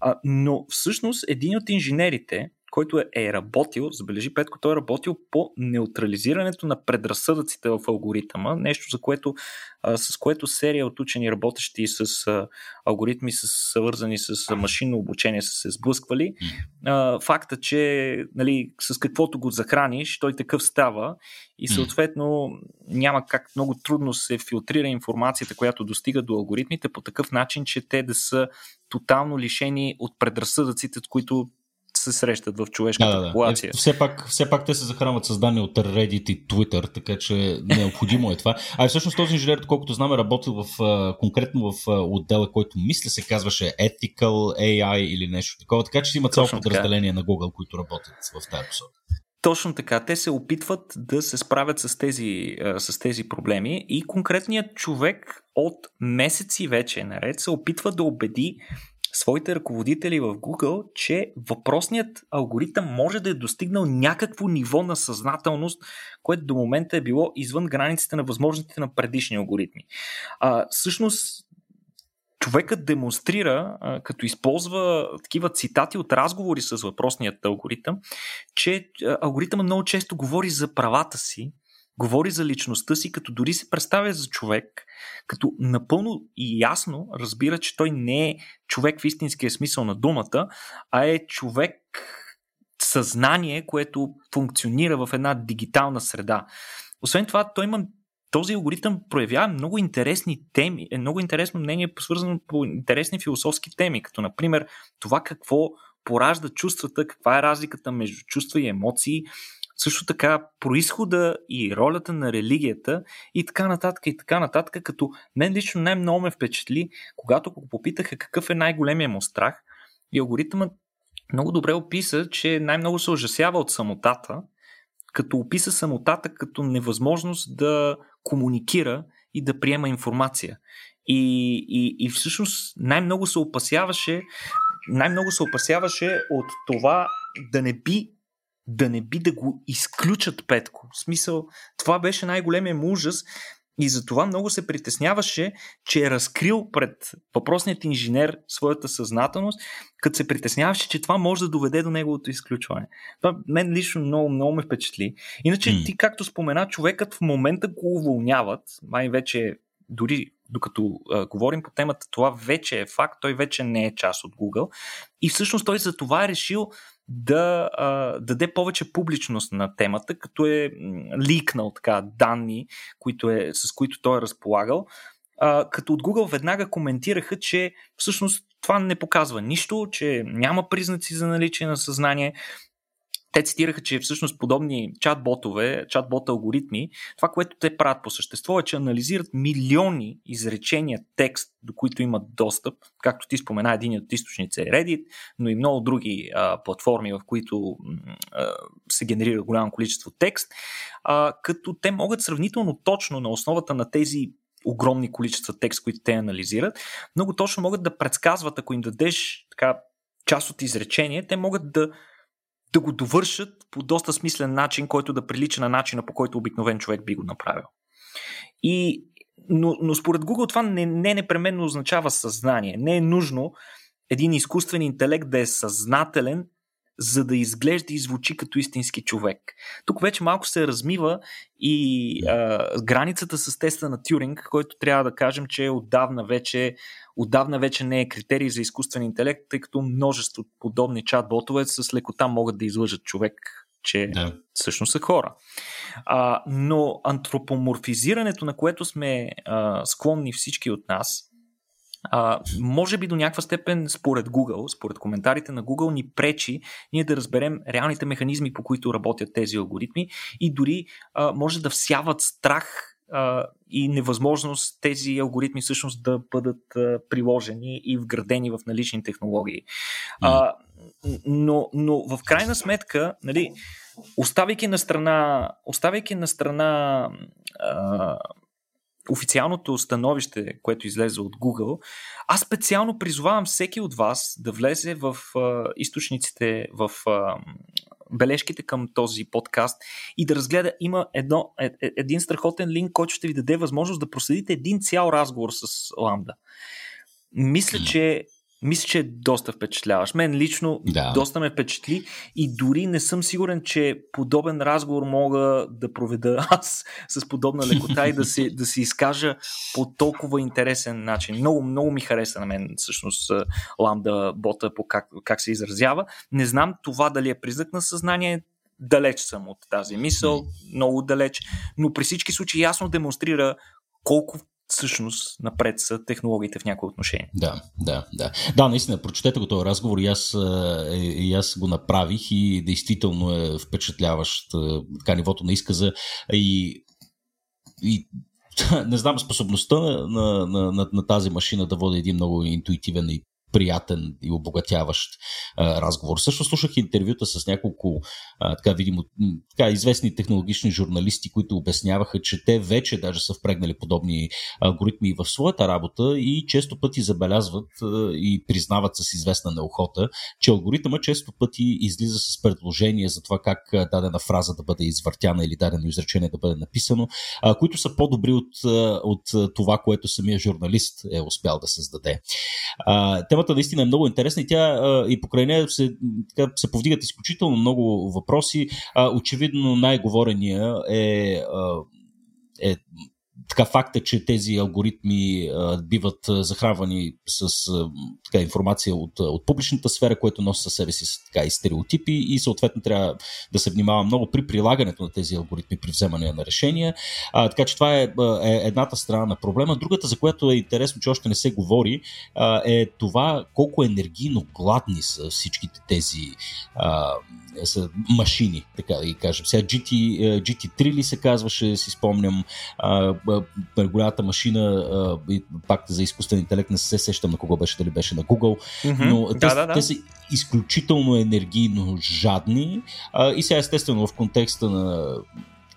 А, но всъщност един от инженерите, който е, е работил, забележи Петко, той е работил по неутрализирането на предразсъдъците в алгоритъма, нещо за което, а, с което серия от учени, работещи с а, алгоритми, с, свързани с машинно обучение, са се сблъсквали. А, факта, че нали, с каквото го захраниш, той такъв става и съответно няма как много трудно се филтрира информацията, която достига до алгоритмите по такъв начин, че те да са тотално лишени от предразсъдъците, от които се срещат в човешката да, да, популация. Е, все, пак, все пак те се захранват с данни от Reddit и Twitter, така че необходимо е това. А всъщност този инженер, колкото знам, е работил в, конкретно в отдела, който мисля се казваше Ethical AI или нещо такова, така че има цяло подразделение на Google, които работят в тази посока. Точно така. Те се опитват да се справят с тези, с тези проблеми и конкретният човек от месеци вече наред се опитва да убеди своите ръководители в Google, че въпросният алгоритъм може да е достигнал някакво ниво на съзнателност, което до момента е било извън границите на възможностите на предишни алгоритми. А, всъщност, човекът демонстрира, като използва такива цитати от разговори с въпросният алгоритъм, че алгоритъмът много често говори за правата си, говори за личността си, като дори се представя за човек, като напълно и ясно разбира, че той не е човек в истинския смисъл на думата, а е човек съзнание, което функционира в една дигитална среда. Освен това, той има този алгоритъм проявява много интересни теми, е много интересно мнение, свързано по интересни философски теми, като например това какво поражда чувствата, каква е разликата между чувства и емоции, също така происхода и ролята на религията и така нататък и така нататък, като мен лично най-много ме впечатли, когато го попитаха какъв е най-големия му страх и алгоритъмът много добре описа, че най-много се ужасява от самотата, като описа самотата като невъзможност да комуникира и да приема информация. И, и, и всъщност най-много се опасяваше най-много се опасяваше от това да не би да не би да го изключат Петко. В смисъл, това беше най-големия му ужас и затова много се притесняваше, че е разкрил пред въпросният инженер своята съзнателност, като се притесняваше, че това може да доведе до неговото изключване. Това мен лично много, много ме впечатли. Иначе mm. ти, както спомена, човекът в момента го уволняват, май вече дори докато а, говорим по темата, това вече е факт, той вече не е част от Google. И всъщност той за това е решил да а, даде повече публичност на темата, като е ликнал така данни, които е, с които той е разполагал. А, като от Google веднага коментираха, че всъщност това не показва нищо, че няма признаци за наличие на съзнание, те цитираха, че всъщност подобни чат-ботове, чат-бот алгоритми, това, което те правят по същество е, че анализират милиони изречения текст, до които имат достъп. Както ти спомена, един от източници е Reddit, но и много други а, платформи, в които а, се генерира голямо количество текст, а, като те могат сравнително точно на основата на тези огромни количества текст, които те анализират, много точно могат да предсказват, ако им дадеш така част от изречение, те могат да да го довършат по доста смислен начин, който да прилича на начина по който обикновен човек би го направил. И, но, но според Google това не, не непременно означава съзнание. Не е нужно един изкуствен интелект да е съзнателен за да изглежда и звучи като истински човек. Тук вече малко се размива и а, границата с теста на Тюринг, който трябва да кажем, че отдавна вече, отдавна вече не е критерий за изкуствен интелект, тъй като множество подобни чат-ботове с лекота могат да излъжат човек, че да. всъщност са хора. А, но антропоморфизирането, на което сме а, склонни всички от нас, а, може би до някаква степен, според Google, според коментарите на Google, ни пречи ние да разберем реалните механизми, по които работят тези алгоритми и дори а, може да всяват страх и невъзможност тези алгоритми всъщност да бъдат приложени и вградени в налични технологии. А, но, но в крайна сметка, нали, оставяйки на страна, оставяйки на страна а, официалното становище, което излезе от Google, аз специално призовавам всеки от вас да влезе в а, източниците, в а, бележките към този подкаст и да разгледа. Има едно, е, е, един страхотен линк, който ще ви даде възможност да проследите един цял разговор с Ламда. Мисля, че мисля, че е доста впечатляваш. Мен лично да. доста ме впечатли и дори не съм сигурен, че подобен разговор мога да проведа аз с подобна лекота и да се, да се изкажа по толкова интересен начин. Много, много ми хареса на мен всъщност ламда бота по как, как се изразява. Не знам това дали е признак на съзнание, далеч съм от тази мисъл, много далеч, но при всички случаи ясно демонстрира колко всъщност напред са технологиите в някои отношения. Да, да, да. Да, наистина, прочетете го този разговор и аз, е, и аз го направих и действително е впечатляващ така нивото на изказа и, и не знам, способността на, на, на, на тази машина да води един много интуитивен и приятен и обогатяващ а, разговор. Също слушах интервюта с няколко а, така, видимо, така, известни технологични журналисти, които обясняваха, че те вече даже са впрегнали подобни алгоритми в своята работа и често пъти забелязват а, и признават с известна неохота, че алгоритъма често пъти излиза с предложение за това как дадена фраза да бъде извъртяна или дадено изречение да бъде написано, а, които са по-добри от, от това, което самия журналист е успял да създаде. А, темата наистина е много интересна и тя и покрай нея се, така, се повдигат изключително много въпроси. Очевидно най-говорения е, е така факта, че тези алгоритми а, биват захранвани с а, така, информация от, от публичната сфера, което носи със себе си така, и стереотипи и съответно трябва да се внимава много при прилагането на тези алгоритми при вземане на решения. А, така че това е, е едната страна на проблема. Другата, за която е интересно, че още не се говори, а, е това колко енергийно гладни са всичките тези а, са машини, така да ги кажем. Сега GT, GT3 ли се казваше, си спомням, а, голямата машина, пак за изкуствен интелект, не се сещам на кого беше, дали беше на Google, mm-hmm. но да, те, да, да. те са изключително енергийно жадни и сега естествено в контекста на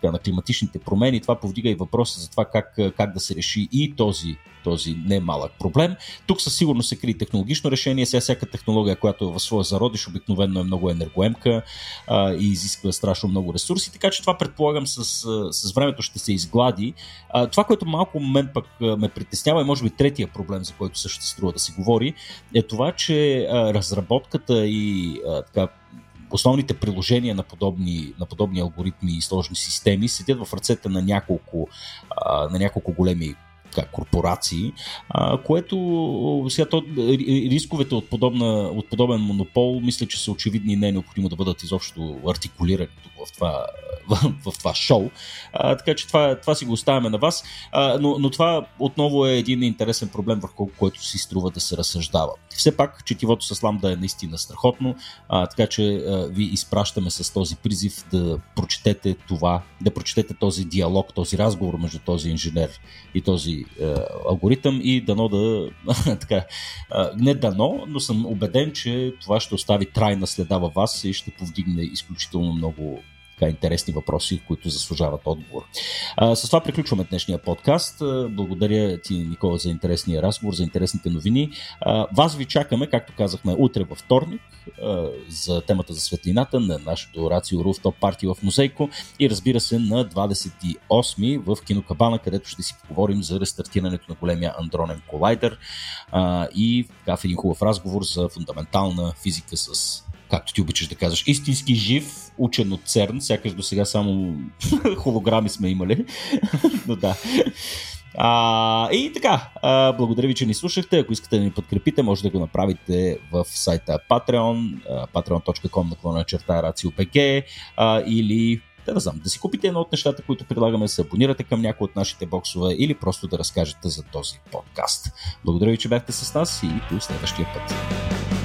на климатичните промени. Това повдига и въпроса за това как, как да се реши и този, този немалък проблем. Тук със сигурност се крие технологично решение. Сега всяка технология, която е в своя зародиш, обикновено е много енергоемка а, и изисква страшно много ресурси, така че това предполагам с, с времето ще се изглади. А, това, което малко мен пък ме притеснява и може би третия проблем, за който също се струва да се говори, е това, че а, разработката и а, така, основните приложения на подобни, на подобни алгоритми и сложни системи седят в ръцете на няколко, на няколко големи корпорации, а, което сега то, рисковете от, подобна, от подобен монопол мисля, че са очевидни и не е необходимо да бъдат изобщо артикулирани тук в това, в, в това шоу. А, така че това, това си го оставяме на вас. А, но, но това отново е един интересен проблем, върху който си струва да се разсъждава. Все пак, четивото с ламда е наистина страхотно, а, така че а, ви изпращаме с този призив да прочетете това, да прочетете този диалог, този разговор между този инженер и този а, алгоритъм и дано да, така, не дано, но съм убеден, че това ще остави трайна следа във вас и ще повдигне изключително много така интересни въпроси, които заслужават отговор. А, с това приключваме днешния подкаст. Благодаря ти, Никола, за интересния разговор, за интересните новини. А, вас ви чакаме, както казахме, утре във вторник а, за темата за светлината на нашото Рацио Руфтоп парти в Музейко и разбира се на 28 в Кинокабана, където ще си поговорим за рестартирането на големия андронен колайдер а, и така, в един хубав разговор за фундаментална физика с както ти обичаш да казваш, истински жив, учен от ЦЕРН, сякаш до сега само холограми сме имали. Но да. А, и така, а, благодаря ви, че ни слушахте. Ако искате да ни подкрепите, може да го направите в сайта Patreon, patreon.com наклона черта RACIOPG или да, да знам, да си купите едно от нещата, които предлагаме, да се абонирате към някои от нашите боксове или просто да разкажете за този подкаст. Благодаря ви, че бяхте с нас и до следващия път.